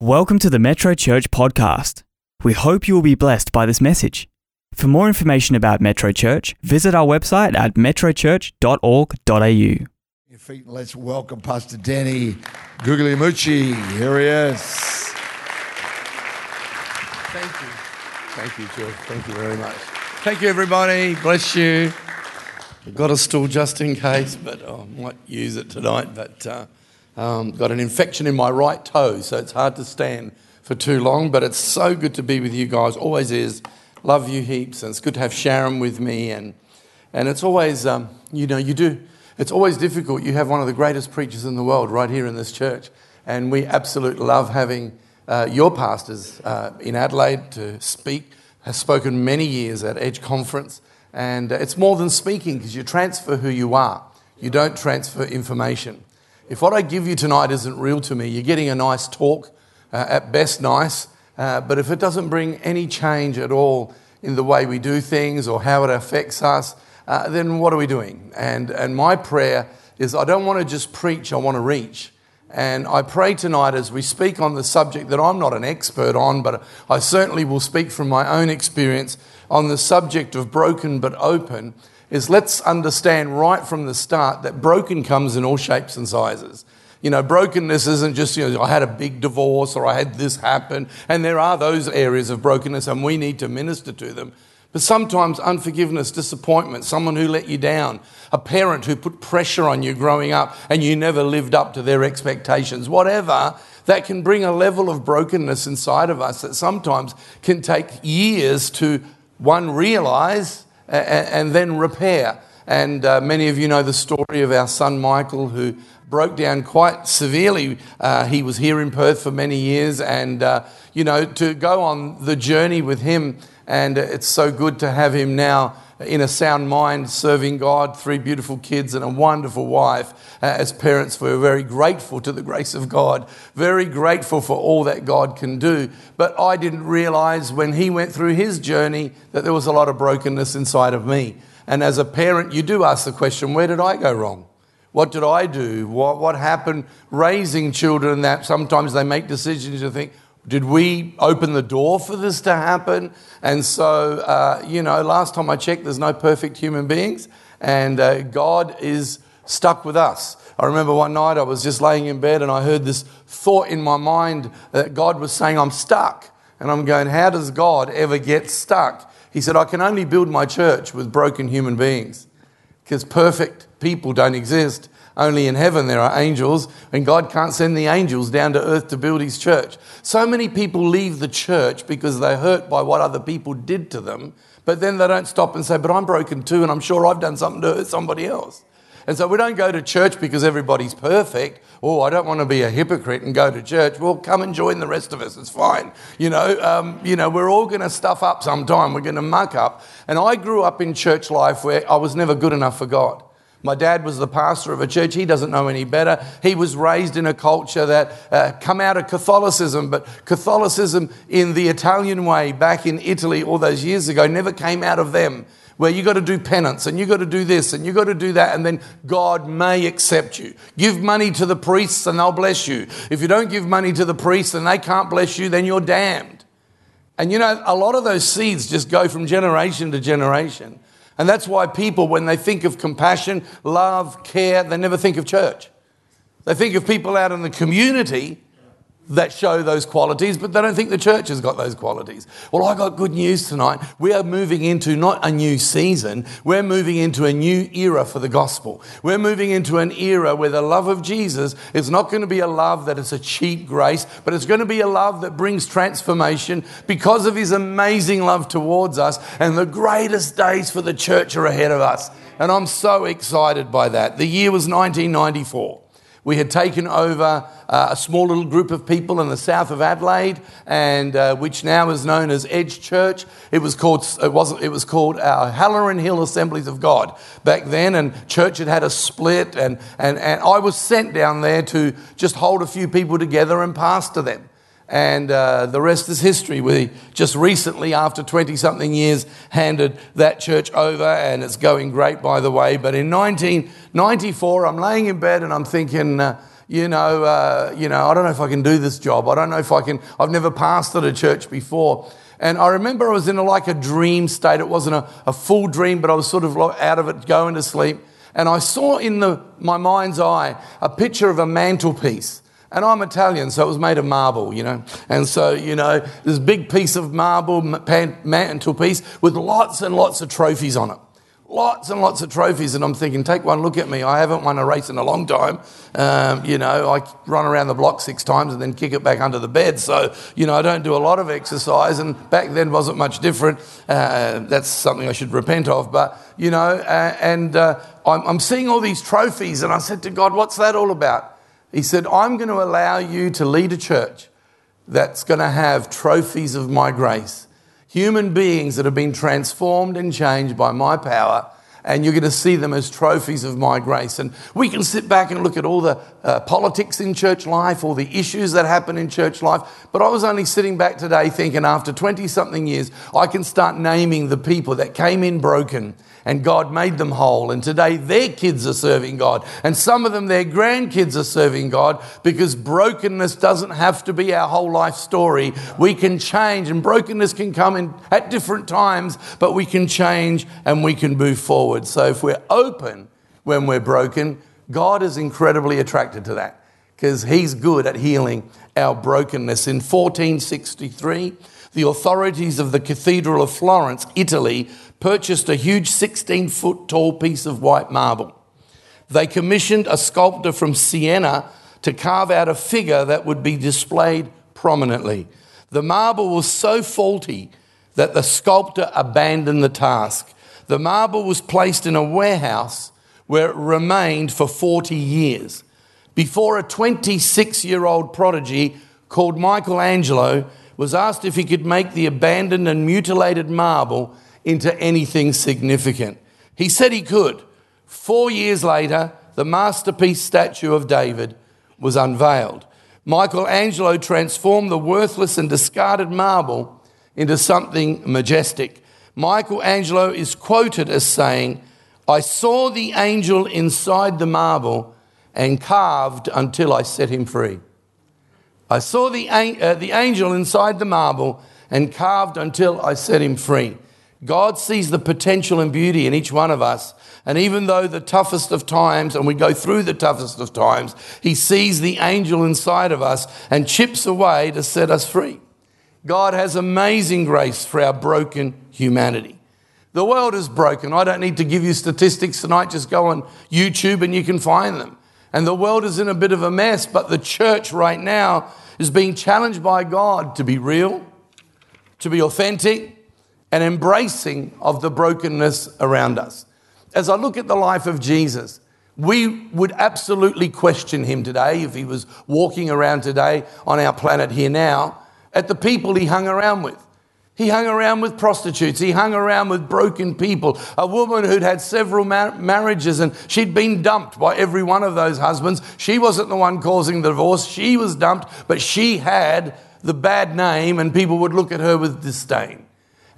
Welcome to the Metro Church podcast. We hope you will be blessed by this message. For more information about Metro Church, visit our website at metrochurch.org.au. Your feet, and let's welcome Pastor Danny Guglielmucci. Here he is. Thank you. Thank you, George. Thank you very much. Thank you, everybody. Bless you. I've got a stool just in case, but I might use it tonight. But uh, um, got an infection in my right toe, so it's hard to stand for too long. But it's so good to be with you guys. Always is. Love you heaps, and it's good to have Sharon with me. And and it's always, um, you know, you do. It's always difficult. You have one of the greatest preachers in the world right here in this church, and we absolutely love having uh, your pastors uh, in Adelaide to speak. Has spoken many years at Edge Conference, and it's more than speaking because you transfer who you are. You don't transfer information. If what I give you tonight isn't real to me, you're getting a nice talk, uh, at best nice, uh, but if it doesn't bring any change at all in the way we do things or how it affects us, uh, then what are we doing? And, and my prayer is I don't want to just preach, I want to reach. And I pray tonight as we speak on the subject that I'm not an expert on, but I certainly will speak from my own experience on the subject of broken but open, is let's understand right from the start that broken comes in all shapes and sizes. You know, brokenness isn't just, you know, I had a big divorce or I had this happen. And there are those areas of brokenness and we need to minister to them. But sometimes unforgiveness, disappointment, someone who let you down, a parent who put pressure on you growing up and you never lived up to their expectations, whatever, that can bring a level of brokenness inside of us that sometimes can take years to, one, realize and then repair. And uh, many of you know the story of our son Michael, who broke down quite severely. Uh, he was here in Perth for many years, and uh, you know, to go on the journey with him, and it's so good to have him now in a sound mind, serving God, three beautiful kids, and a wonderful wife. Uh, as parents, we're very grateful to the grace of God, very grateful for all that God can do. But I didn't realize when he went through his journey that there was a lot of brokenness inside of me. And as a parent, you do ask the question where did I go wrong? What did I do? What, what happened raising children that sometimes they make decisions you think, did we open the door for this to happen? And so, uh, you know, last time I checked, there's no perfect human beings, and uh, God is stuck with us. I remember one night I was just laying in bed and I heard this thought in my mind that God was saying, I'm stuck. And I'm going, How does God ever get stuck? He said, I can only build my church with broken human beings because perfect people don't exist. Only in heaven there are angels, and God can't send the angels down to earth to build his church. So many people leave the church because they're hurt by what other people did to them, but then they don't stop and say, But I'm broken too, and I'm sure I've done something to hurt somebody else. And so we don't go to church because everybody's perfect. Oh, I don't want to be a hypocrite and go to church. Well, come and join the rest of us. It's fine. You know, um, you know, we're all going to stuff up sometime. We're going to muck up. And I grew up in church life where I was never good enough for God. My dad was the pastor of a church. He doesn't know any better. He was raised in a culture that uh, come out of Catholicism, but Catholicism in the Italian way back in Italy all those years ago never came out of them where you got to do penance and you got to do this and you got to do that and then God may accept you. Give money to the priests and they'll bless you. If you don't give money to the priests and they can't bless you, then you're damned. And you know, a lot of those seeds just go from generation to generation. And that's why people, when they think of compassion, love, care, they never think of church. They think of people out in the community that show those qualities, but they don't think the church has got those qualities. Well, I got good news tonight. We are moving into not a new season, we're moving into a new era for the gospel. We're moving into an era where the love of Jesus is not going to be a love that is a cheap grace, but it's going to be a love that brings transformation because of his amazing love towards us. And the greatest days for the church are ahead of us. And I'm so excited by that. The year was 1994. We had taken over uh, a small little group of people in the south of Adelaide, and uh, which now is known as Edge Church. It was called it wasn't it was called our Halloran Hill Assemblies of God back then, and church had had a split, and and and I was sent down there to just hold a few people together and pastor them. And uh, the rest is history. We just recently, after 20 something years, handed that church over, and it's going great, by the way. But in 1994, I'm laying in bed and I'm thinking, uh, you know, uh, you know, I don't know if I can do this job. I don't know if I can. I've never pastored a church before. And I remember I was in a, like a dream state. It wasn't a, a full dream, but I was sort of out of it, going to sleep. And I saw in the, my mind's eye a picture of a mantelpiece. And I'm Italian, so it was made of marble, you know. And so, you know, this big piece of marble mantelpiece with lots and lots of trophies on it lots and lots of trophies, and I'm thinking, take one look at me. I haven't won a race in a long time. Um, you know, I run around the block six times and then kick it back under the bed. So, you know, I don't do a lot of exercise, and back then wasn't much different. Uh, that's something I should repent of. But, you know, uh, and uh, I'm, I'm seeing all these trophies, and I said to God, what's that all about? He said, I'm going to allow you to lead a church that's going to have trophies of my grace human beings that have been transformed and changed by my power. And you're going to see them as trophies of my grace. And we can sit back and look at all the uh, politics in church life, all the issues that happen in church life. But I was only sitting back today thinking after 20 something years, I can start naming the people that came in broken and God made them whole. And today their kids are serving God. And some of them, their grandkids are serving God because brokenness doesn't have to be our whole life story. We can change, and brokenness can come in at different times, but we can change and we can move forward. So if we're open when we're broken, God is incredibly attracted to that because He's good at healing our brokenness. In 1463, the authorities of the Cathedral of Florence, Italy, purchased a huge 16 foot tall piece of white marble. They commissioned a sculptor from Siena to carve out a figure that would be displayed prominently. The marble was so faulty that the sculptor abandoned the task. The marble was placed in a warehouse where it remained for 40 years before a 26 year old prodigy called Michelangelo was asked if he could make the abandoned and mutilated marble into anything significant. He said he could. Four years later, the masterpiece statue of David was unveiled. Michelangelo transformed the worthless and discarded marble into something majestic. Michelangelo is quoted as saying, I saw the angel inside the marble and carved until I set him free. I saw the, uh, the angel inside the marble and carved until I set him free. God sees the potential and beauty in each one of us. And even though the toughest of times, and we go through the toughest of times, He sees the angel inside of us and chips away to set us free. God has amazing grace for our broken humanity. The world is broken. I don't need to give you statistics tonight. Just go on YouTube and you can find them. And the world is in a bit of a mess, but the church right now is being challenged by God to be real, to be authentic, and embracing of the brokenness around us. As I look at the life of Jesus, we would absolutely question him today if he was walking around today on our planet here now at the people he hung around with. He hung around with prostitutes. He hung around with broken people. A woman who'd had several mar- marriages and she'd been dumped by every one of those husbands. She wasn't the one causing the divorce. She was dumped, but she had the bad name and people would look at her with disdain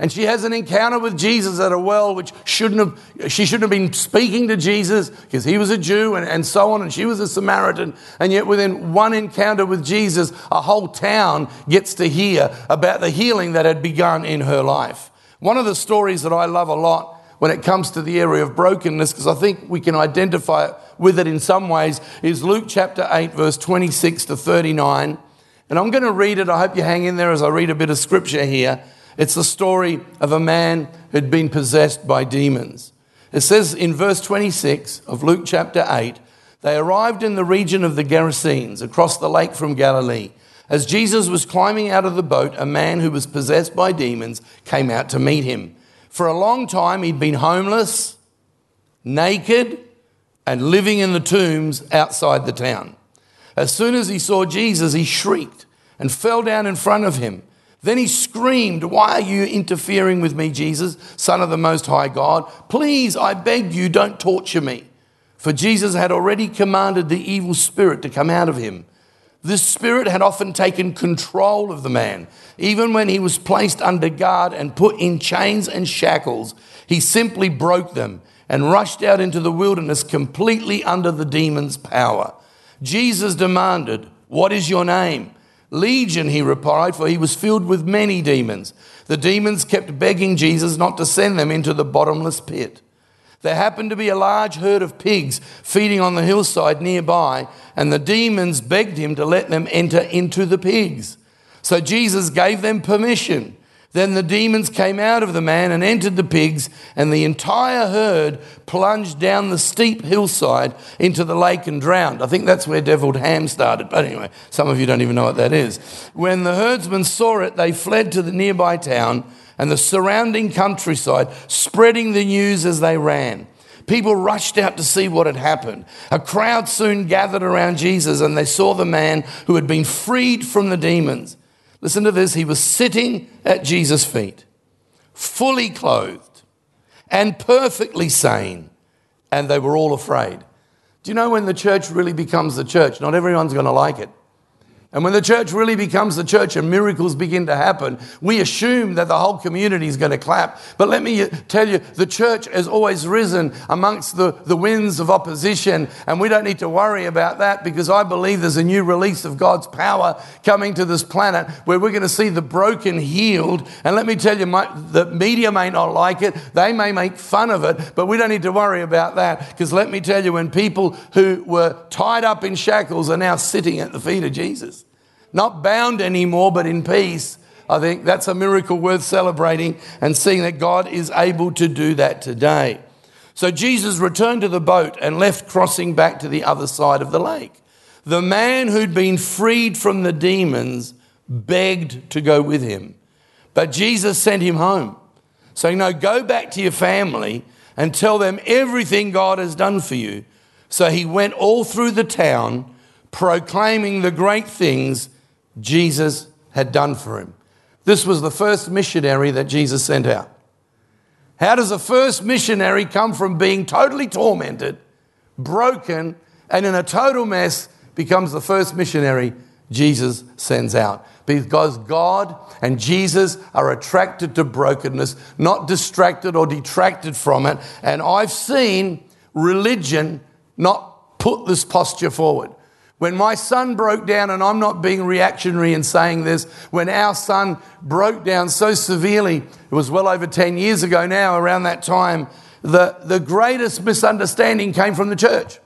and she has an encounter with Jesus at a well, which shouldn't have, she shouldn't have been speaking to Jesus because he was a Jew and, and so on, and she was a Samaritan. And yet, within one encounter with Jesus, a whole town gets to hear about the healing that had begun in her life. One of the stories that I love a lot when it comes to the area of brokenness, because I think we can identify with it in some ways, is Luke chapter 8, verse 26 to 39. And I'm going to read it. I hope you hang in there as I read a bit of scripture here. It's the story of a man who'd been possessed by demons. It says in verse 26 of Luke chapter 8 they arrived in the region of the Gerasenes, across the lake from Galilee. As Jesus was climbing out of the boat, a man who was possessed by demons came out to meet him. For a long time, he'd been homeless, naked, and living in the tombs outside the town. As soon as he saw Jesus, he shrieked and fell down in front of him. Then he screamed, Why are you interfering with me, Jesus, Son of the Most High God? Please, I beg you, don't torture me. For Jesus had already commanded the evil spirit to come out of him. This spirit had often taken control of the man. Even when he was placed under guard and put in chains and shackles, he simply broke them and rushed out into the wilderness completely under the demon's power. Jesus demanded, What is your name? Legion, he replied, for he was filled with many demons. The demons kept begging Jesus not to send them into the bottomless pit. There happened to be a large herd of pigs feeding on the hillside nearby, and the demons begged him to let them enter into the pigs. So Jesus gave them permission. Then the demons came out of the man and entered the pigs, and the entire herd plunged down the steep hillside into the lake and drowned. I think that's where deviled ham started, but anyway, some of you don't even know what that is. When the herdsmen saw it, they fled to the nearby town and the surrounding countryside, spreading the news as they ran. People rushed out to see what had happened. A crowd soon gathered around Jesus, and they saw the man who had been freed from the demons. Listen to this. He was sitting at Jesus' feet, fully clothed and perfectly sane, and they were all afraid. Do you know when the church really becomes the church? Not everyone's going to like it. And when the church really becomes the church and miracles begin to happen, we assume that the whole community is going to clap. But let me uh, tell you, the church has always risen amongst the, the winds of opposition, and we don't need to worry about that because I believe there's a new release of God's power coming to this planet where we're going to see the broken healed. And let me tell you, my, the media may not like it, they may make fun of it, but we don't need to worry about that because let me tell you, when people who were tied up in shackles are now sitting at the feet of Jesus, not bound anymore, but in peace. I think that's a miracle worth celebrating and seeing that God is able to do that today. So Jesus returned to the boat and left, crossing back to the other side of the lake. The man who'd been freed from the demons begged to go with him, but Jesus sent him home, saying, No, go back to your family and tell them everything God has done for you. So he went all through the town, proclaiming the great things Jesus had done for him. This was the first missionary that Jesus sent out. How does a first missionary come from being totally tormented, broken, and in a total mess becomes the first missionary Jesus sends out? Because God and Jesus are attracted to brokenness, not distracted or detracted from it. And I've seen religion not put this posture forward. When my son broke down, and I'm not being reactionary in saying this, when our son broke down so severely, it was well over 10 years ago now, around that time, the, the greatest misunderstanding came from the church.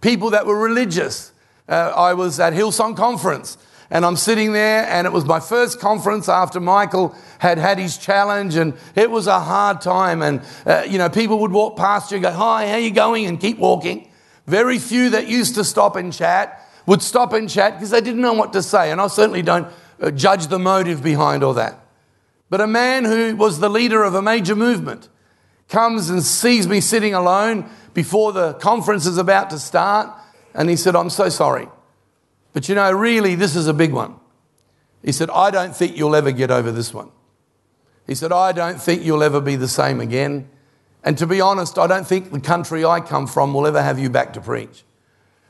People that were religious. Uh, I was at Hillsong Conference, and I'm sitting there, and it was my first conference after Michael had had his challenge, and it was a hard time. And, uh, you know, people would walk past you and go, Hi, how you going? and keep walking. Very few that used to stop and chat would stop and chat because they didn't know what to say. And I certainly don't uh, judge the motive behind all that. But a man who was the leader of a major movement comes and sees me sitting alone before the conference is about to start. And he said, I'm so sorry. But you know, really, this is a big one. He said, I don't think you'll ever get over this one. He said, I don't think you'll ever be the same again. And to be honest, I don't think the country I come from will ever have you back to preach.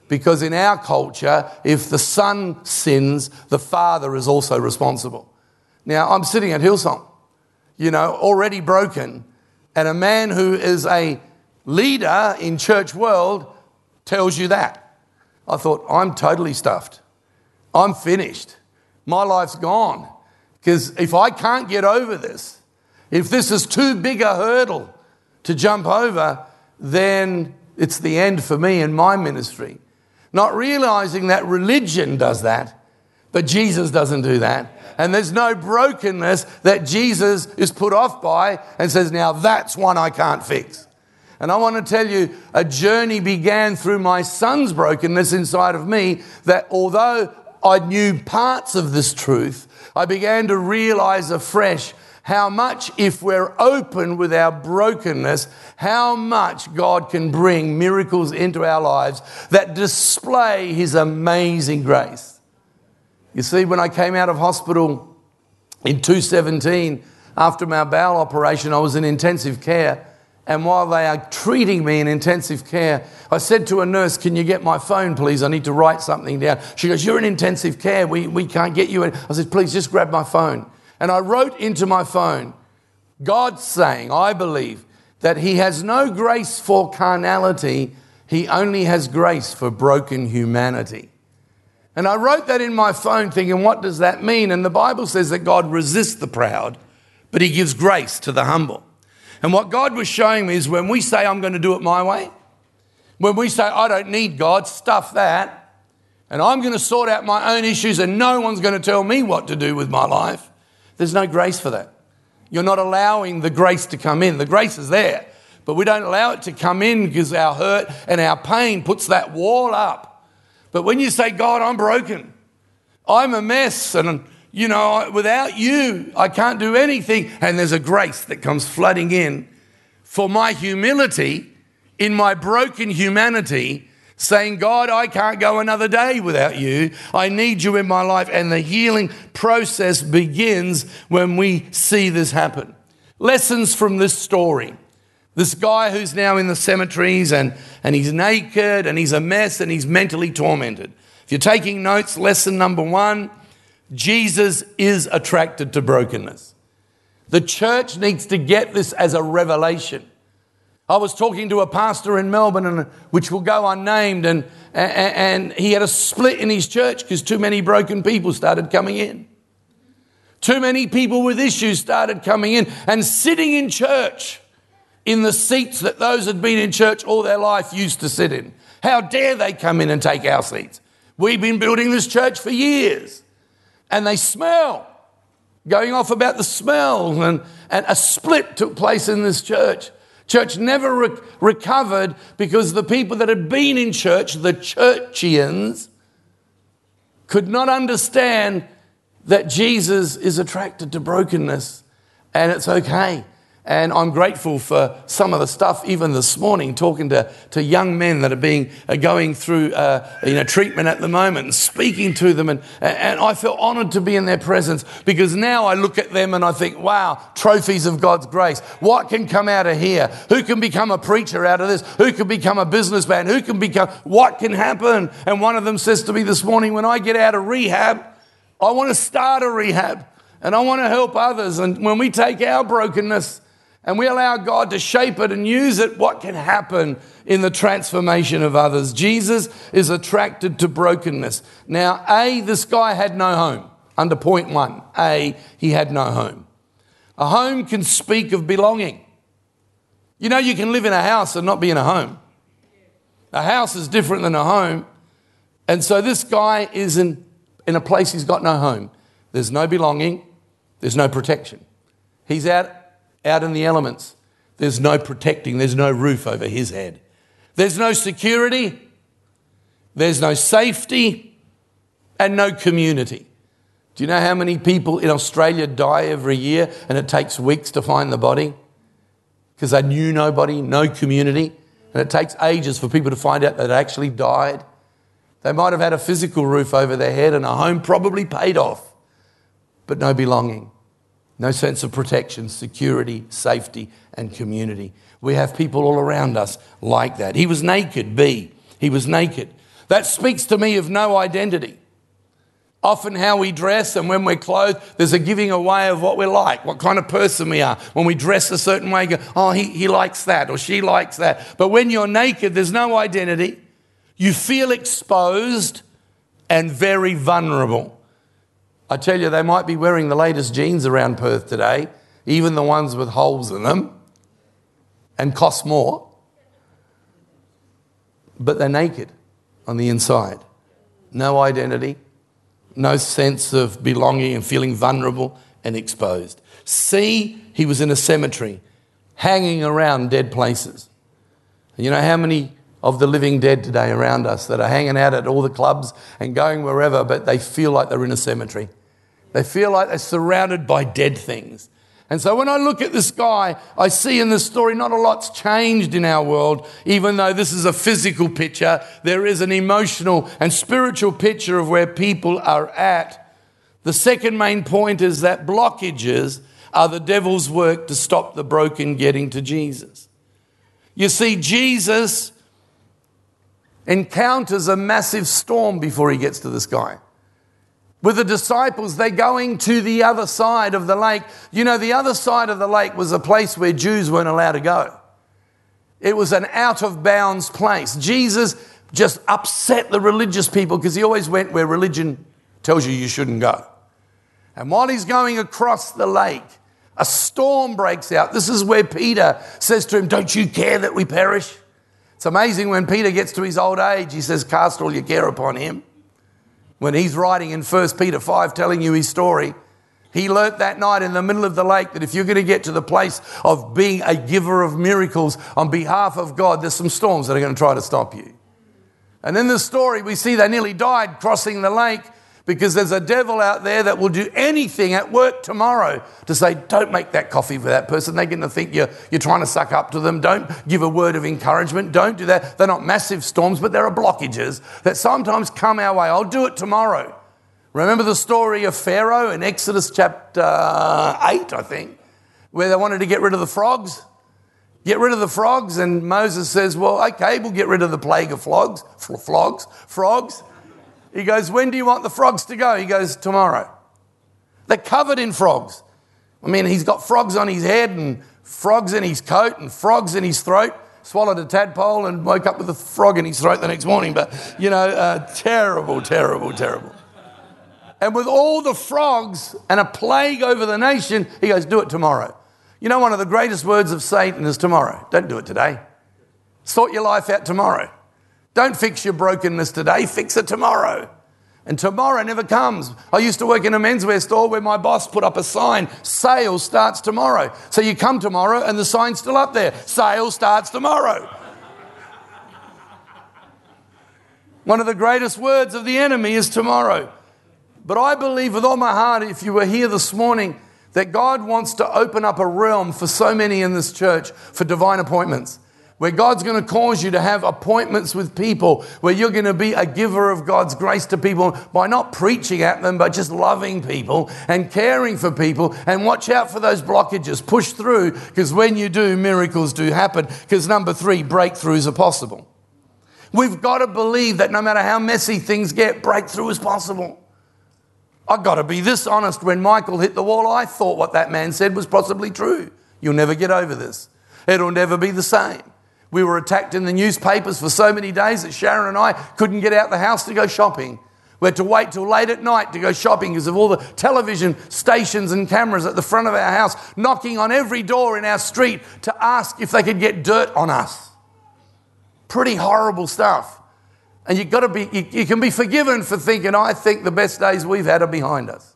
Because in our culture, if the son sins, the father is also responsible. Now, I'm sitting at Hillsong, you know, already broken, and a man who is a leader in church world tells you that. I thought, I'm totally stuffed. I'm finished. My life's gone. Because if I can't get over this, if this is too big a hurdle, to jump over, then it's the end for me and my ministry. Not realizing that religion does that, but Jesus doesn't do that. And there's no brokenness that Jesus is put off by and says, Now that's one I can't fix. And I want to tell you, a journey began through my son's brokenness inside of me that although I knew parts of this truth, I began to realize afresh how much, if we're open with our brokenness, how much God can bring miracles into our lives that display His amazing grace. You see, when I came out of hospital in 217, after my bowel operation, I was in intensive care. And while they are treating me in intensive care, I said to a nurse, Can you get my phone, please? I need to write something down. She goes, You're in intensive care. We, we can't get you in. I said, Please just grab my phone. And I wrote into my phone, God saying, I believe, that He has no grace for carnality, He only has grace for broken humanity. And I wrote that in my phone thinking, what does that mean? And the Bible says that God resists the proud, but he gives grace to the humble. And what God was showing me is when we say, I'm going to do it my way, when we say, I don't need God, stuff that, and I'm going to sort out my own issues and no one's going to tell me what to do with my life, there's no grace for that. You're not allowing the grace to come in. The grace is there, but we don't allow it to come in because our hurt and our pain puts that wall up. But when you say, God, I'm broken, I'm a mess, and you know, without you, I can't do anything, and there's a grace that comes flooding in for my humility in my broken humanity saying, God, I can't go another day without you. I need you in my life. And the healing process begins when we see this happen. Lessons from this story. This guy who's now in the cemeteries and, and he's naked and he's a mess and he's mentally tormented. If you're taking notes, lesson number one Jesus is attracted to brokenness. The church needs to get this as a revelation. I was talking to a pastor in Melbourne, and, which will go unnamed, and, and, and he had a split in his church because too many broken people started coming in. Too many people with issues started coming in and sitting in church in the seats that those had been in church all their life used to sit in. How dare they come in and take our seats? We've been building this church for years, and they smell. Going off about the smell, and, and a split took place in this church. Church never re- recovered because the people that had been in church, the churchians, could not understand that Jesus is attracted to brokenness and it's okay. And I'm grateful for some of the stuff, even this morning, talking to, to young men that are being are going through uh, you know, treatment at the moment and speaking to them. And, and I feel honored to be in their presence because now I look at them and I think, wow, trophies of God's grace. What can come out of here? Who can become a preacher out of this? Who can become a businessman? Who can become, what can happen? And one of them says to me this morning, when I get out of rehab, I want to start a rehab and I want to help others. And when we take our brokenness, and we allow God to shape it and use it, what can happen in the transformation of others? Jesus is attracted to brokenness. Now, A, this guy had no home. Under point one, A, he had no home. A home can speak of belonging. You know, you can live in a house and not be in a home. A house is different than a home. And so this guy is in, in a place he's got no home. There's no belonging, there's no protection. He's out out in the elements. There's no protecting, there's no roof over his head. There's no security, there's no safety, and no community. Do you know how many people in Australia die every year and it takes weeks to find the body? Because they knew nobody, no community, and it takes ages for people to find out that they actually died. They might have had a physical roof over their head and a home probably paid off, but no belonging. No sense of protection, security, safety, and community. We have people all around us like that. He was naked, B. He was naked. That speaks to me of no identity. Often, how we dress and when we're clothed, there's a giving away of what we're like, what kind of person we are. When we dress a certain way, go, oh, he, he likes that or she likes that. But when you're naked, there's no identity. You feel exposed and very vulnerable. I tell you, they might be wearing the latest jeans around Perth today, even the ones with holes in them, and cost more. But they're naked on the inside. No identity, no sense of belonging and feeling vulnerable and exposed. See, he was in a cemetery, hanging around dead places. You know how many of the living dead today around us that are hanging out at all the clubs and going wherever, but they feel like they're in a cemetery. They feel like they're surrounded by dead things. And so when I look at the sky, I see in this story not a lot's changed in our world, even though this is a physical picture. There is an emotional and spiritual picture of where people are at. The second main point is that blockages are the devil's work to stop the broken getting to Jesus. You see, Jesus encounters a massive storm before he gets to this guy. With the disciples, they're going to the other side of the lake. You know, the other side of the lake was a place where Jews weren't allowed to go. It was an out of bounds place. Jesus just upset the religious people because he always went where religion tells you you shouldn't go. And while he's going across the lake, a storm breaks out. This is where Peter says to him, Don't you care that we perish? It's amazing when Peter gets to his old age, he says, Cast all your care upon him. When he's writing in 1 Peter 5, telling you his story, he learnt that night in the middle of the lake that if you're going to get to the place of being a giver of miracles on behalf of God, there's some storms that are going to try to stop you. And in the story, we see they nearly died crossing the lake because there's a devil out there that will do anything at work tomorrow to say, don't make that coffee for that person. They're going to think you're, you're trying to suck up to them. Don't give a word of encouragement. Don't do that. They're not massive storms, but there are blockages that sometimes come our way. I'll do it tomorrow. Remember the story of Pharaoh in Exodus chapter uh, 8, I think, where they wanted to get rid of the frogs? Get rid of the frogs, and Moses says, Well, okay, we'll get rid of the plague of flogs, flogs, frogs. He goes, When do you want the frogs to go? He goes, Tomorrow. They're covered in frogs. I mean, he's got frogs on his head and frogs in his coat and frogs in his throat. Swallowed a tadpole and woke up with a frog in his throat the next morning. But, you know, uh, terrible, terrible, terrible. And with all the frogs and a plague over the nation, he goes, Do it tomorrow. You know, one of the greatest words of Satan is tomorrow. Don't do it today. Sort your life out tomorrow. Don't fix your brokenness today, fix it tomorrow. And tomorrow never comes. I used to work in a menswear store where my boss put up a sign, sale starts tomorrow. So you come tomorrow and the sign's still up there, sale starts tomorrow. One of the greatest words of the enemy is tomorrow. But I believe with all my heart, if you were here this morning, that God wants to open up a realm for so many in this church for divine appointments where God's going to cause you to have appointments with people, where you're going to be a giver of God's grace to people by not preaching at them, but just loving people and caring for people. And watch out for those blockages. Push through, because when you do, miracles do happen. Because number three, breakthroughs are possible. We've got to believe that no matter how messy things get, breakthrough is possible. I've got to be this honest. When Michael hit the wall, I thought what that man said was possibly true. You'll never get over this. It'll never be the same. We were attacked in the newspapers for so many days that Sharon and I couldn't get out the house to go shopping. We had to wait till late at night to go shopping because of all the television stations and cameras at the front of our house, knocking on every door in our street to ask if they could get dirt on us. Pretty horrible stuff. And you've got to be, you, you can be forgiven for thinking, I think the best days we've had are behind us.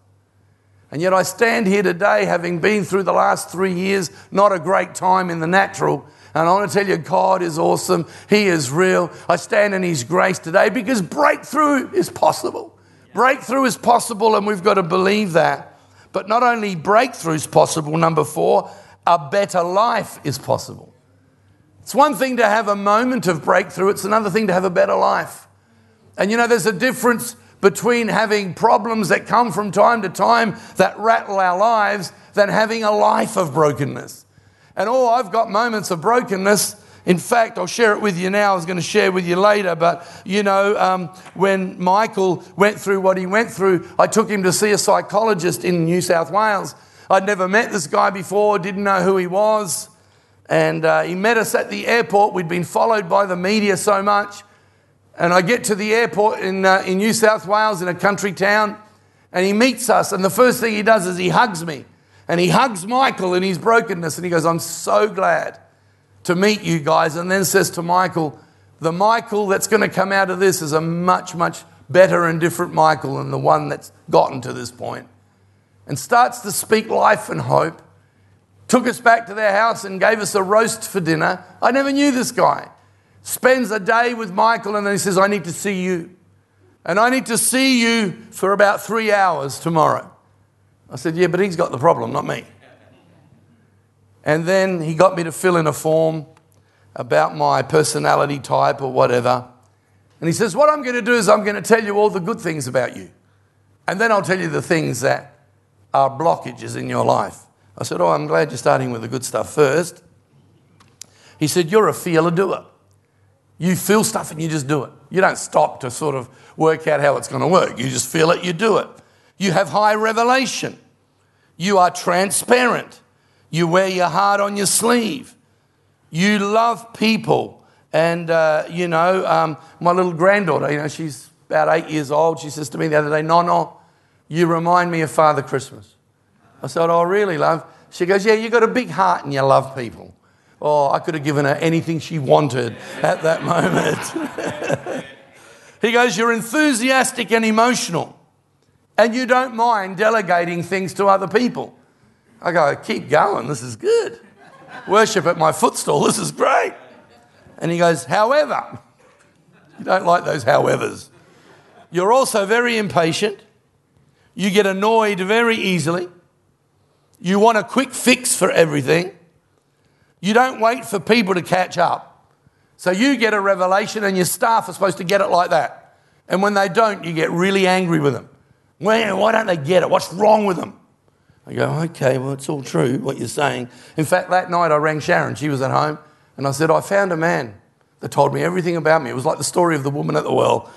And yet I stand here today having been through the last three years, not a great time in the natural, and I want to tell you, God is awesome. He is real. I stand in His grace today because breakthrough is possible. Breakthrough is possible, and we've got to believe that. But not only breakthrough is possible, number four, a better life is possible. It's one thing to have a moment of breakthrough, it's another thing to have a better life. And you know, there's a difference between having problems that come from time to time that rattle our lives than having a life of brokenness. And oh, I've got moments of brokenness. In fact, I'll share it with you now. I was going to share with you later, but you know, um, when Michael went through what he went through, I took him to see a psychologist in New South Wales. I'd never met this guy before, didn't know who he was. And uh, he met us at the airport. We'd been followed by the media so much. And I get to the airport in, uh, in New South Wales in a country town, and he meets us. And the first thing he does is he hugs me. And he hugs Michael in his brokenness and he goes, I'm so glad to meet you guys. And then says to Michael, The Michael that's going to come out of this is a much, much better and different Michael than the one that's gotten to this point. And starts to speak life and hope. Took us back to their house and gave us a roast for dinner. I never knew this guy. Spends a day with Michael and then he says, I need to see you. And I need to see you for about three hours tomorrow. I said, Yeah, but he's got the problem, not me. And then he got me to fill in a form about my personality type or whatever. And he says, What I'm going to do is I'm going to tell you all the good things about you. And then I'll tell you the things that are blockages in your life. I said, Oh, I'm glad you're starting with the good stuff first. He said, You're a feeler doer. You feel stuff and you just do it. You don't stop to sort of work out how it's going to work. You just feel it, you do it. You have high revelation. You are transparent. You wear your heart on your sleeve. You love people. And, uh, you know, um, my little granddaughter, you know, she's about eight years old. She says to me the other day, No, no, you remind me of Father Christmas. I said, Oh, really, love? She goes, Yeah, you've got a big heart and you love people. Oh, I could have given her anything she wanted at that moment. he goes, You're enthusiastic and emotional, and you don't mind delegating things to other people. I go, Keep going, this is good. Worship at my footstool, this is great. And he goes, However, you don't like those howevers. You're also very impatient. You get annoyed very easily. You want a quick fix for everything. You don't wait for people to catch up. So you get a revelation, and your staff are supposed to get it like that. And when they don't, you get really angry with them. Well, why don't they get it? What's wrong with them? I go, okay, well, it's all true what you're saying. In fact, that night I rang Sharon. She was at home. And I said, I found a man that told me everything about me. It was like the story of the woman at the well.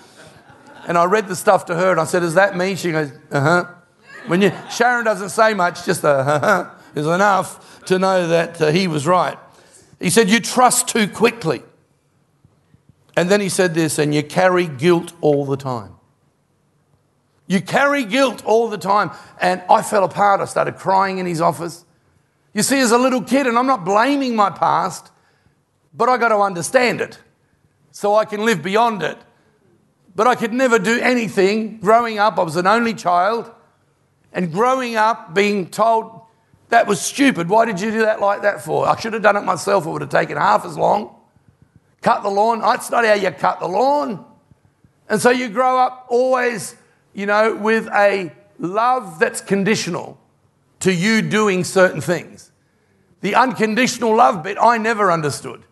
And I read the stuff to her and I said, Is that me? She goes, Uh huh. When you, Sharon doesn't say much, just a uh huh is enough to know that uh, he was right. He said, You trust too quickly. And then he said this, and you carry guilt all the time. You carry guilt all the time. And I fell apart. I started crying in his office. You see, as a little kid, and I'm not blaming my past, but I got to understand it so I can live beyond it. But I could never do anything. Growing up, I was an only child. And growing up, being told that was stupid. Why did you do that like that for? I should have done it myself. It would have taken half as long. Cut the lawn. That's not how you cut the lawn. And so you grow up always, you know, with a love that's conditional to you doing certain things. The unconditional love bit I never understood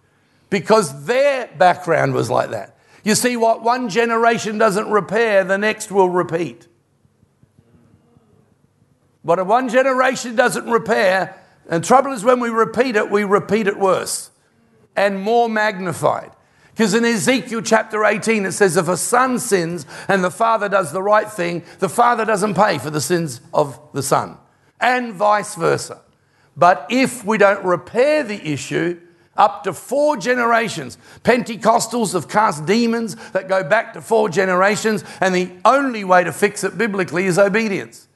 because their background was like that. You see, what one generation doesn't repair, the next will repeat. What one generation doesn't repair, and trouble is when we repeat it, we repeat it worse and more magnified. Because in Ezekiel chapter 18, it says, If a son sins and the father does the right thing, the father doesn't pay for the sins of the son, and vice versa. But if we don't repair the issue, up to four generations. Pentecostals have cast demons that go back to four generations, and the only way to fix it biblically is obedience.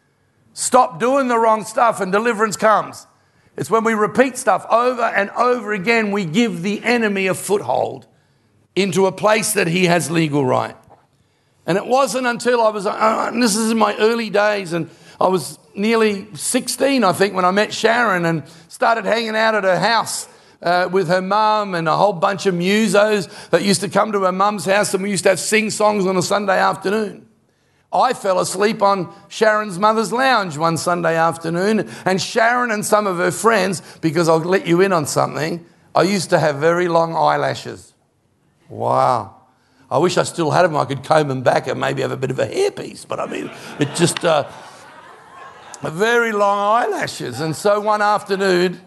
Stop doing the wrong stuff, and deliverance comes. It's when we repeat stuff over and over again, we give the enemy a foothold into a place that he has legal right. And it wasn't until I was, uh, is in my early days, and I was nearly 16, I think, when I met Sharon and started hanging out at her house uh, with her mum and a whole bunch of musos that used to come to her mum's house and we used to have sing songs on a Sunday afternoon. I fell asleep on Sharon's mother's lounge one Sunday afternoon, and Sharon and some of her friends, because I'll let you in on something, I used to have very long eyelashes. Wow. I wish I still had them. I could comb them back and maybe have a bit of a hairpiece, but I mean, it just uh, very long eyelashes. And so one afternoon,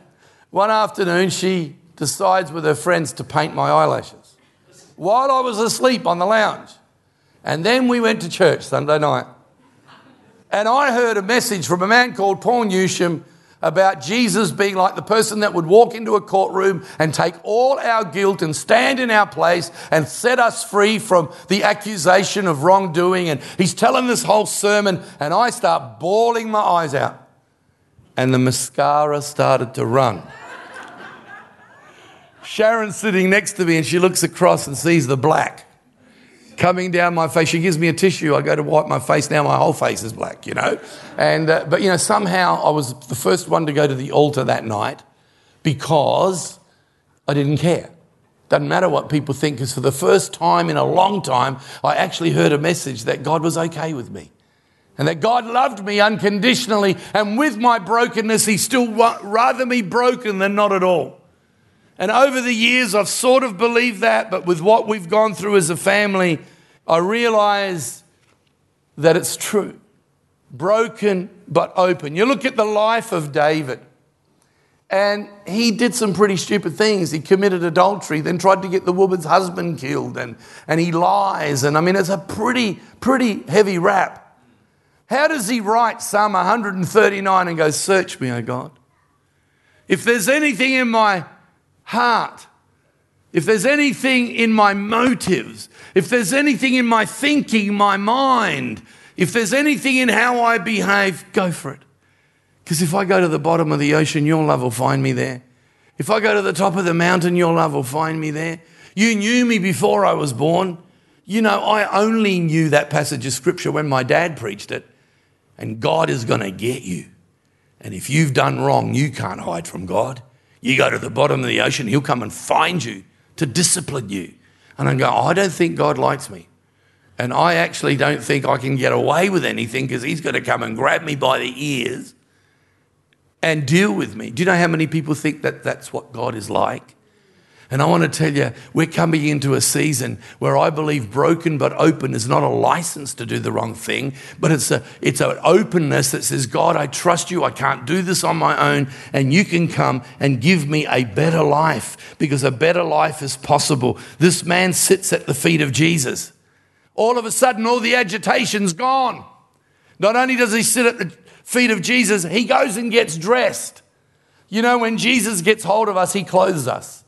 one afternoon, she decides with her friends to paint my eyelashes while I was asleep on the lounge. And then we went to church Sunday night. And I heard a message from a man called Paul Newsham about Jesus being like the person that would walk into a courtroom and take all our guilt and stand in our place and set us free from the accusation of wrongdoing. And he's telling this whole sermon, and I start bawling my eyes out. And the mascara started to run. Sharon's sitting next to me and she looks across and sees the black coming down my face. She gives me a tissue. I go to wipe my face. Now my whole face is black, you know. And uh, but you know somehow I was the first one to go to the altar that night because I didn't care. Doesn't matter what people think, because for the first time in a long time, I actually heard a message that God was okay with me. And that God loved me unconditionally, and with my brokenness, He still rather me broken than not at all. And over the years, I've sort of believed that, but with what we've gone through as a family, I realize that it's true. Broken but open. You look at the life of David, and he did some pretty stupid things. He committed adultery, then tried to get the woman's husband killed, and, and he lies. And I mean, it's a pretty, pretty heavy rap. How does he write Psalm 139 and go, Search me, O God? If there's anything in my heart, if there's anything in my motives, if there's anything in my thinking, my mind, if there's anything in how I behave, go for it. Because if I go to the bottom of the ocean, your love will find me there. If I go to the top of the mountain, your love will find me there. You knew me before I was born. You know, I only knew that passage of scripture when my dad preached it. And God is going to get you. And if you've done wrong, you can't hide from God. You go to the bottom of the ocean, He'll come and find you to discipline you. And I go, oh, I don't think God likes me. And I actually don't think I can get away with anything because He's going to come and grab me by the ears and deal with me. Do you know how many people think that that's what God is like? And I want to tell you, we're coming into a season where I believe broken but open is not a license to do the wrong thing, but it's, a, it's an openness that says, God, I trust you. I can't do this on my own. And you can come and give me a better life because a better life is possible. This man sits at the feet of Jesus. All of a sudden, all the agitation's gone. Not only does he sit at the feet of Jesus, he goes and gets dressed. You know, when Jesus gets hold of us, he clothes us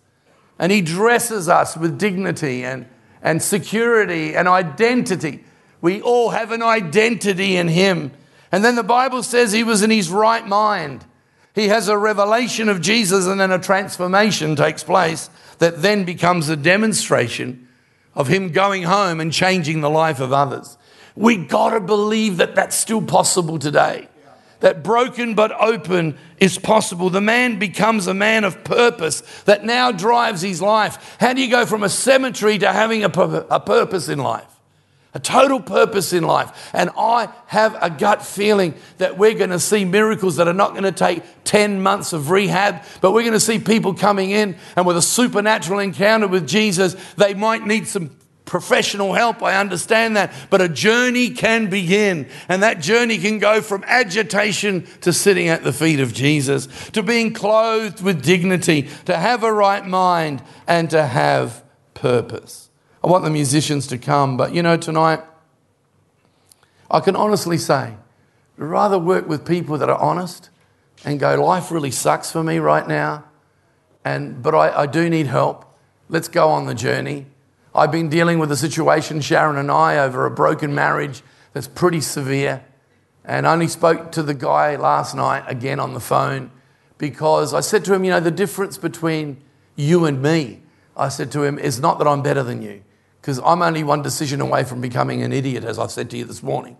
and He dresses us with dignity and, and security and identity. We all have an identity in Him. And then the Bible says He was in His right mind. He has a revelation of Jesus, and then a transformation takes place that then becomes a demonstration of Him going home and changing the life of others. We got to believe that that's still possible today that broken but open is possible. The man becomes a man of purpose that now drives his life. How do you go from a cemetery to having a, a purpose in life? A total purpose in life. And I have a gut feeling that we're going to see miracles that are not going to take 10 months of rehab, but we're going to see people coming in and with a supernatural encounter with Jesus, they might need some professional help, I understand that. But a journey can begin, and that journey can go from agitation to sitting at the feet of Jesus, to being clothed with dignity, to have a right mind, and to have purpose. I want the musicians to come, but you know, tonight, I can honestly say, I'd rather work with people that are honest and go, life really sucks for me right now, and, but I, I do need help. Let's go on the journey. I've been dealing with a situation, Sharon and I, over a broken marriage that's pretty severe. And I only spoke to the guy last night again on the phone because I said to him, You know, the difference between you and me, I said to him, is not that I'm better than you, because I'm only one decision away from becoming an idiot, as I've said to you this morning.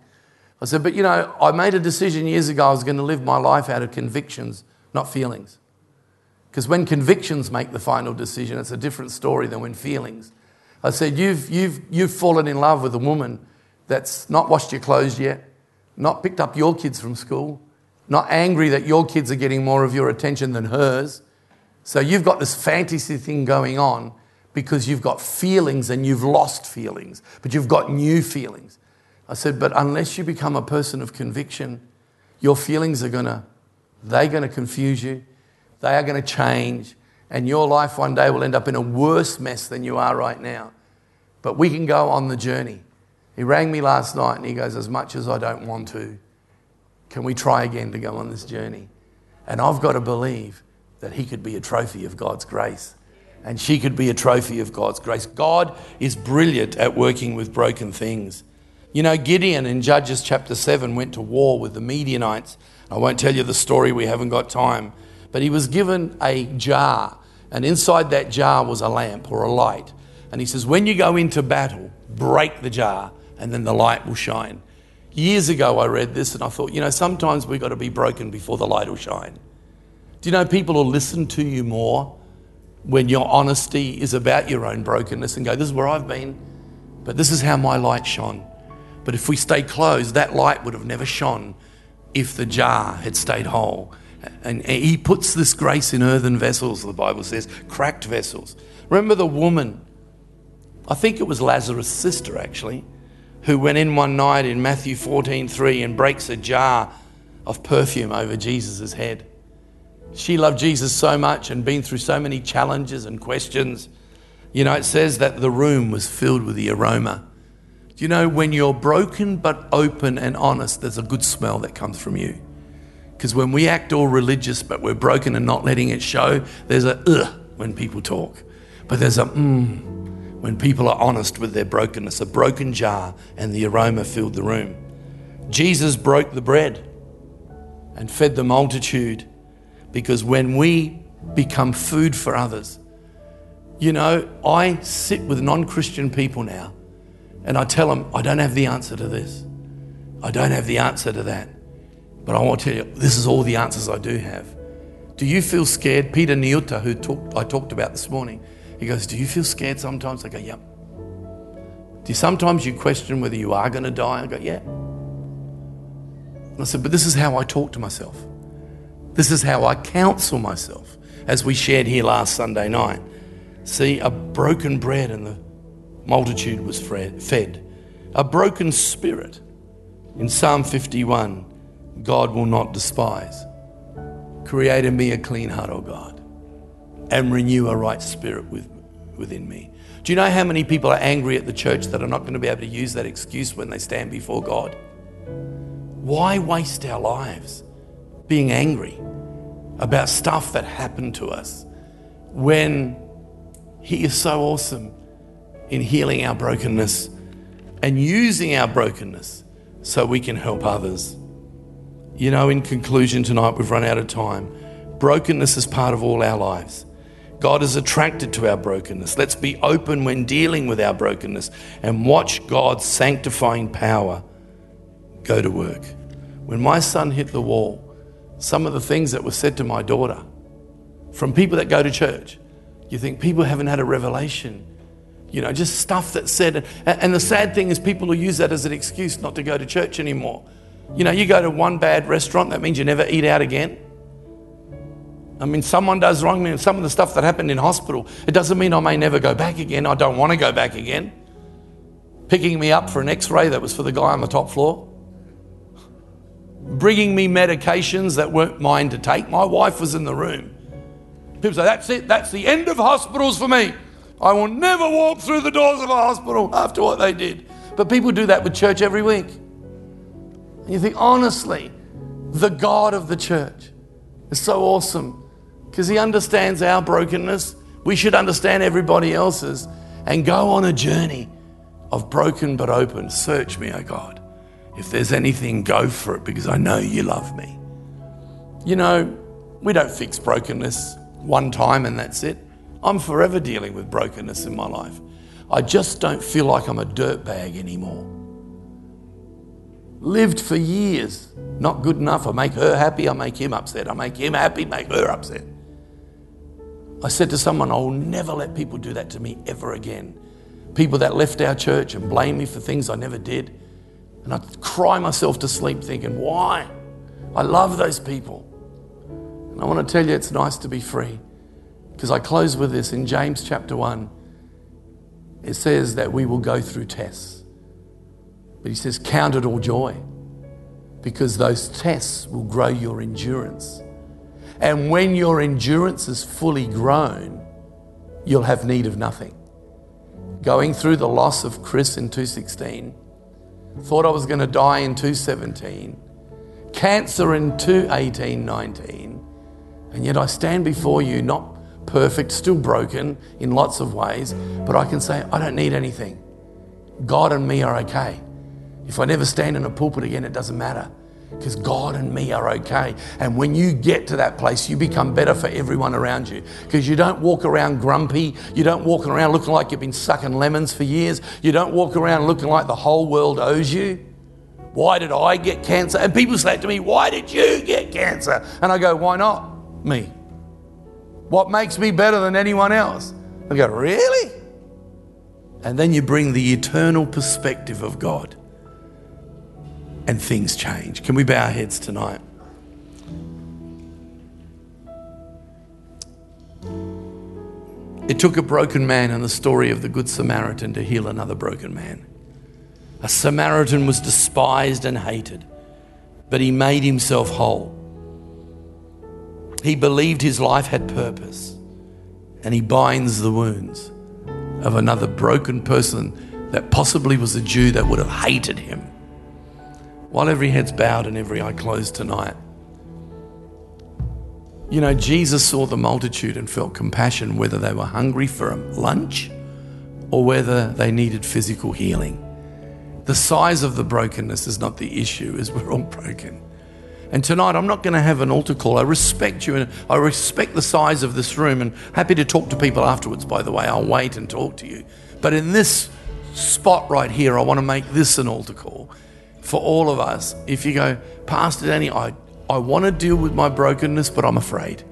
I said, But you know, I made a decision years ago I was going to live my life out of convictions, not feelings. Because when convictions make the final decision, it's a different story than when feelings. I said, you've, you've, you've fallen in love with a woman that's not washed your clothes yet, not picked up your kids from school, not angry that your kids are getting more of your attention than hers. So you've got this fantasy thing going on because you've got feelings and you've lost feelings, but you've got new feelings. I said, but unless you become a person of conviction, your feelings are to, they're going to confuse you. They are going to change and your life one day will end up in a worse mess than you are right now. But we can go on the journey. He rang me last night and he goes, As much as I don't want to, can we try again to go on this journey? And I've got to believe that he could be a trophy of God's grace and she could be a trophy of God's grace. God is brilliant at working with broken things. You know, Gideon in Judges chapter 7 went to war with the Midianites. I won't tell you the story, we haven't got time. But he was given a jar and inside that jar was a lamp or a light. And he says, When you go into battle, break the jar, and then the light will shine. Years ago, I read this and I thought, you know, sometimes we've got to be broken before the light will shine. Do you know people will listen to you more when your honesty is about your own brokenness and go, This is where I've been, but this is how my light shone. But if we stay closed, that light would have never shone if the jar had stayed whole. And he puts this grace in earthen vessels, the Bible says, cracked vessels. Remember the woman, I think it was Lazarus' sister actually, who went in one night in Matthew 14 3 and breaks a jar of perfume over Jesus' head. She loved Jesus so much and been through so many challenges and questions. You know, it says that the room was filled with the aroma. Do you know, when you're broken but open and honest, there's a good smell that comes from you. Because when we act all religious but we're broken and not letting it show, there's a ugh when people talk, but there's a mmm when people are honest with their brokenness. A broken jar and the aroma filled the room. Jesus broke the bread and fed the multitude because when we become food for others, you know, I sit with non Christian people now and I tell them, I don't have the answer to this. I don't have the answer to that. But I want to tell you, this is all the answers I do have. Do you feel scared? Peter Niuta, who talked, I talked about this morning, he goes, Do you feel scared sometimes? I go, Yep. Do you sometimes you question whether you are going to die? I go, Yeah. And I said, But this is how I talk to myself. This is how I counsel myself, as we shared here last Sunday night. See, a broken bread and the multitude was fed. A broken spirit. In Psalm 51, God will not despise. Create in me a clean heart, O God, and renew a right spirit with, within me. Do you know how many people are angry at the church that are not going to be able to use that excuse when they stand before God? Why waste our lives being angry about stuff that happened to us when He is so awesome in healing our brokenness and using our brokenness so we can help others? You know, in conclusion, tonight we've run out of time. Brokenness is part of all our lives. God is attracted to our brokenness. Let's be open when dealing with our brokenness and watch God's sanctifying power go to work. When my son hit the wall, some of the things that were said to my daughter from people that go to church, you think people haven't had a revelation. You know, just stuff that's said. And the sad thing is, people will use that as an excuse not to go to church anymore. You know, you go to one bad restaurant, that means you never eat out again. I mean, someone does wrong me, and some of the stuff that happened in hospital, it doesn't mean I may never go back again. I don't want to go back again. Picking me up for an x ray that was for the guy on the top floor. Bringing me medications that weren't mine to take. My wife was in the room. People say, That's it, that's the end of hospitals for me. I will never walk through the doors of a hospital after what they did. But people do that with church every week. And you think, honestly, the God of the church is so awesome because he understands our brokenness. We should understand everybody else's and go on a journey of broken but open. Search me, oh God. If there's anything, go for it because I know you love me. You know, we don't fix brokenness one time and that's it. I'm forever dealing with brokenness in my life. I just don't feel like I'm a dirtbag anymore. Lived for years, not good enough. I make her happy, I make him upset. I make him happy, make her upset. I said to someone, I will never let people do that to me ever again. People that left our church and blame me for things I never did. And I'd cry myself to sleep thinking, why? I love those people. And I want to tell you, it's nice to be free. Because I close with this in James chapter 1. It says that we will go through tests. But he says, count it all joy. Because those tests will grow your endurance. And when your endurance is fully grown, you'll have need of nothing. Going through the loss of Chris in 216, thought I was going to die in 217, cancer in 218, 19, and yet I stand before you not perfect, still broken in lots of ways, but I can say, I don't need anything. God and me are okay. If I never stand in a pulpit again, it doesn't matter because God and me are okay. And when you get to that place, you become better for everyone around you because you don't walk around grumpy. You don't walk around looking like you've been sucking lemons for years. You don't walk around looking like the whole world owes you. Why did I get cancer? And people say to me, Why did you get cancer? And I go, Why not me? What makes me better than anyone else? I go, Really? And then you bring the eternal perspective of God and things change. Can we bow our heads tonight? It took a broken man and the story of the Good Samaritan to heal another broken man. A Samaritan was despised and hated, but he made himself whole. He believed his life had purpose, and he binds the wounds of another broken person that possibly was a Jew that would have hated him while every head's bowed and every eye closed tonight, You know, Jesus saw the multitude and felt compassion whether they were hungry for lunch or whether they needed physical healing. The size of the brokenness is not the issue, as we're all broken. And tonight, I'm not going to have an altar call. I respect you and I respect the size of this room and happy to talk to people afterwards, by the way. I'll wait and talk to you. But in this spot right here, I want to make this an altar call for all of us. If you go, Pastor Danny, I, I want to deal with my brokenness, but I'm afraid.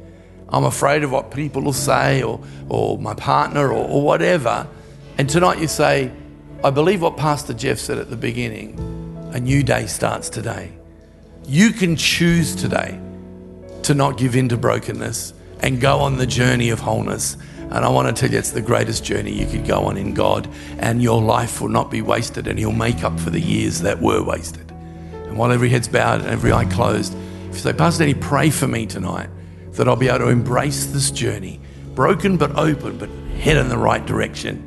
I'm afraid of what people will say or, or my partner or, or whatever. And tonight you say, I believe what Pastor Jeff said at the beginning a new day starts today. You can choose today to not give in to brokenness and go on the journey of wholeness. And I want to tell you, it's the greatest journey you could go on in God, and your life will not be wasted, and He'll make up for the years that were wasted. And while every head's bowed and every eye closed, if you say, Pastor Danny, pray for me tonight that I'll be able to embrace this journey, broken but open, but head in the right direction.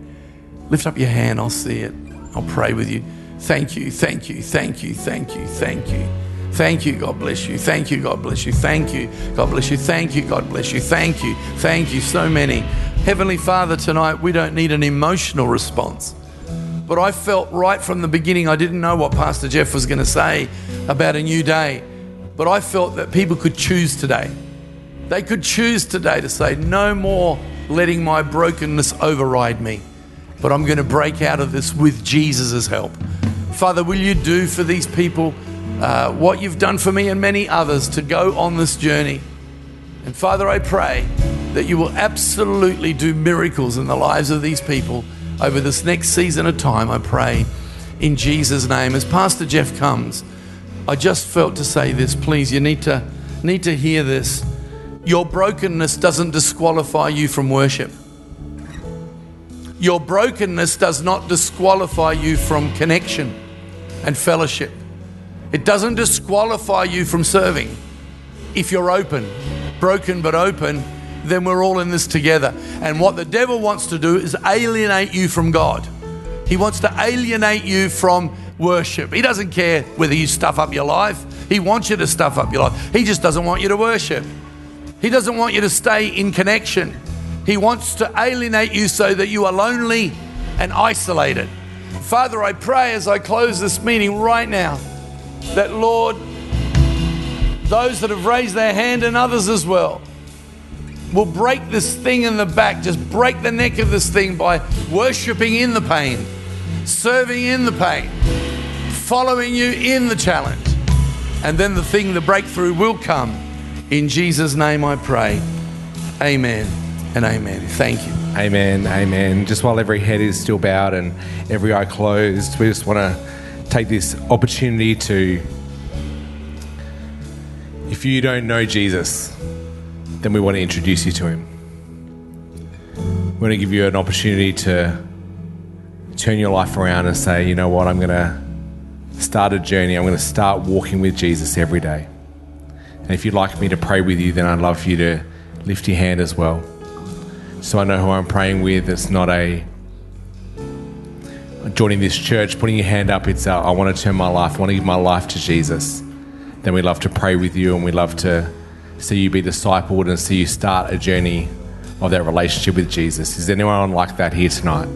Lift up your hand, I'll see it. I'll pray with you. Thank you, thank you, thank you, thank you, thank you. Thank you, God bless you. Thank you, God bless you. Thank you, God bless you. Thank you, God bless you. Thank you, thank you. So many. Heavenly Father, tonight we don't need an emotional response. But I felt right from the beginning, I didn't know what Pastor Jeff was going to say about a new day. But I felt that people could choose today. They could choose today to say, no more letting my brokenness override me, but I'm going to break out of this with Jesus' help. Father, will you do for these people? uh, what you've done for me and many others to go on this journey. And Father, I pray that you will absolutely do miracles in the lives of these people over this next season of time. I pray in Jesus' name. As Pastor Jeff comes, I just felt to say this. Please, you need to need to hear this. Your brokenness doesn't disqualify you from worship. Your brokenness does not disqualify you from connection and fellowship. It doesn't disqualify you from serving. If you're open, broken but open, then we're all in this together. And what the devil wants to do is alienate you from God. He wants to alienate you from worship. He doesn't care whether you stuff up your life, he wants you to stuff up your life. He just doesn't want you to worship. He doesn't want you to stay in connection. He wants to alienate you so that you are lonely and isolated. Father, I pray as I close this meeting right now that, Lord, those that have raised their hand and others as well will break this thing in the back, just break the neck of this thing by worshiping in the pain, serving in the pain, following you in the challenge. And then the thing, the breakthrough will come. In Jesus' name I pray. Amen and amen. Thank you. Amen. Amen. Just while every head is still bowed and every eye closed, we just want to take this opportunity to, if you don't know Jesus, then we want to introduce you to him. We want to give you an opportunity to turn your life around and say, you know what, I'm going to start a journey. I'm going to start walking with Jesus every day. And if you'd like me to pray with you, then I'd love for you to lift your hand as well. So I know who I'm praying with. It's not a joining this church, putting your hand up, it's uh, I want to turn my life, I want to give my life to Jesus, then we love to pray with you and we love to see you be discipled and see you start a journey of that relationship with Jesus. Is anyone like that here tonight?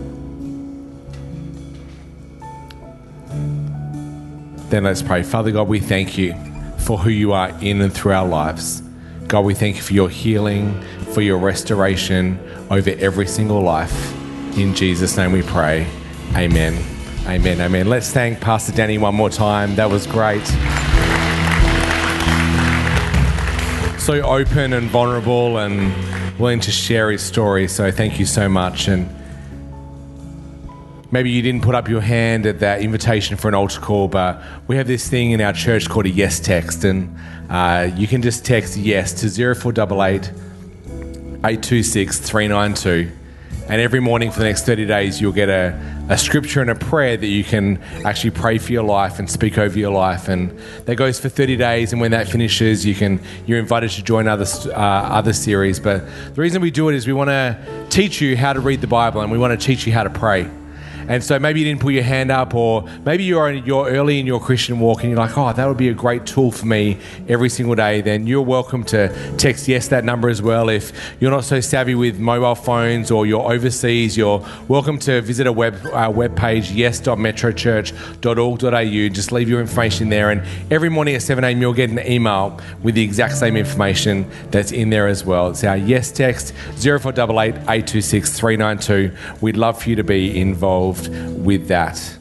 Then let's pray. Father God, we thank you for who you are in and through our lives. God, we thank you for your healing, for your restoration over every single life. In Jesus' name we pray. Amen. Amen. Amen. Let's thank Pastor Danny one more time. That was great. So open and vulnerable and willing to share his story. So thank you so much. And maybe you didn't put up your hand at that invitation for an altar call, but we have this thing in our church called a yes text. And uh, you can just text yes to 0488 826 392 and every morning for the next 30 days, you'll get a, a scripture and a prayer that you can actually pray for your life and speak over your life. And that goes for 30 days. And when that finishes, you can, you're invited to join other, uh, other series. But the reason we do it is we want to teach you how to read the Bible and we want to teach you how to pray. And so maybe you didn't put your hand up, or maybe you're, you're early in your Christian walk and you're like, oh, that would be a great tool for me every single day. Then you're welcome to text yes that number as well. If you're not so savvy with mobile phones or you're overseas, you're welcome to visit a web uh, web page yes.metrochurch.org.au. Just leave your information there, and every morning at 7 a.m. you'll get an email with the exact same information that's in there as well. It's our yes text 0488 826 392. We'd love for you to be involved with that.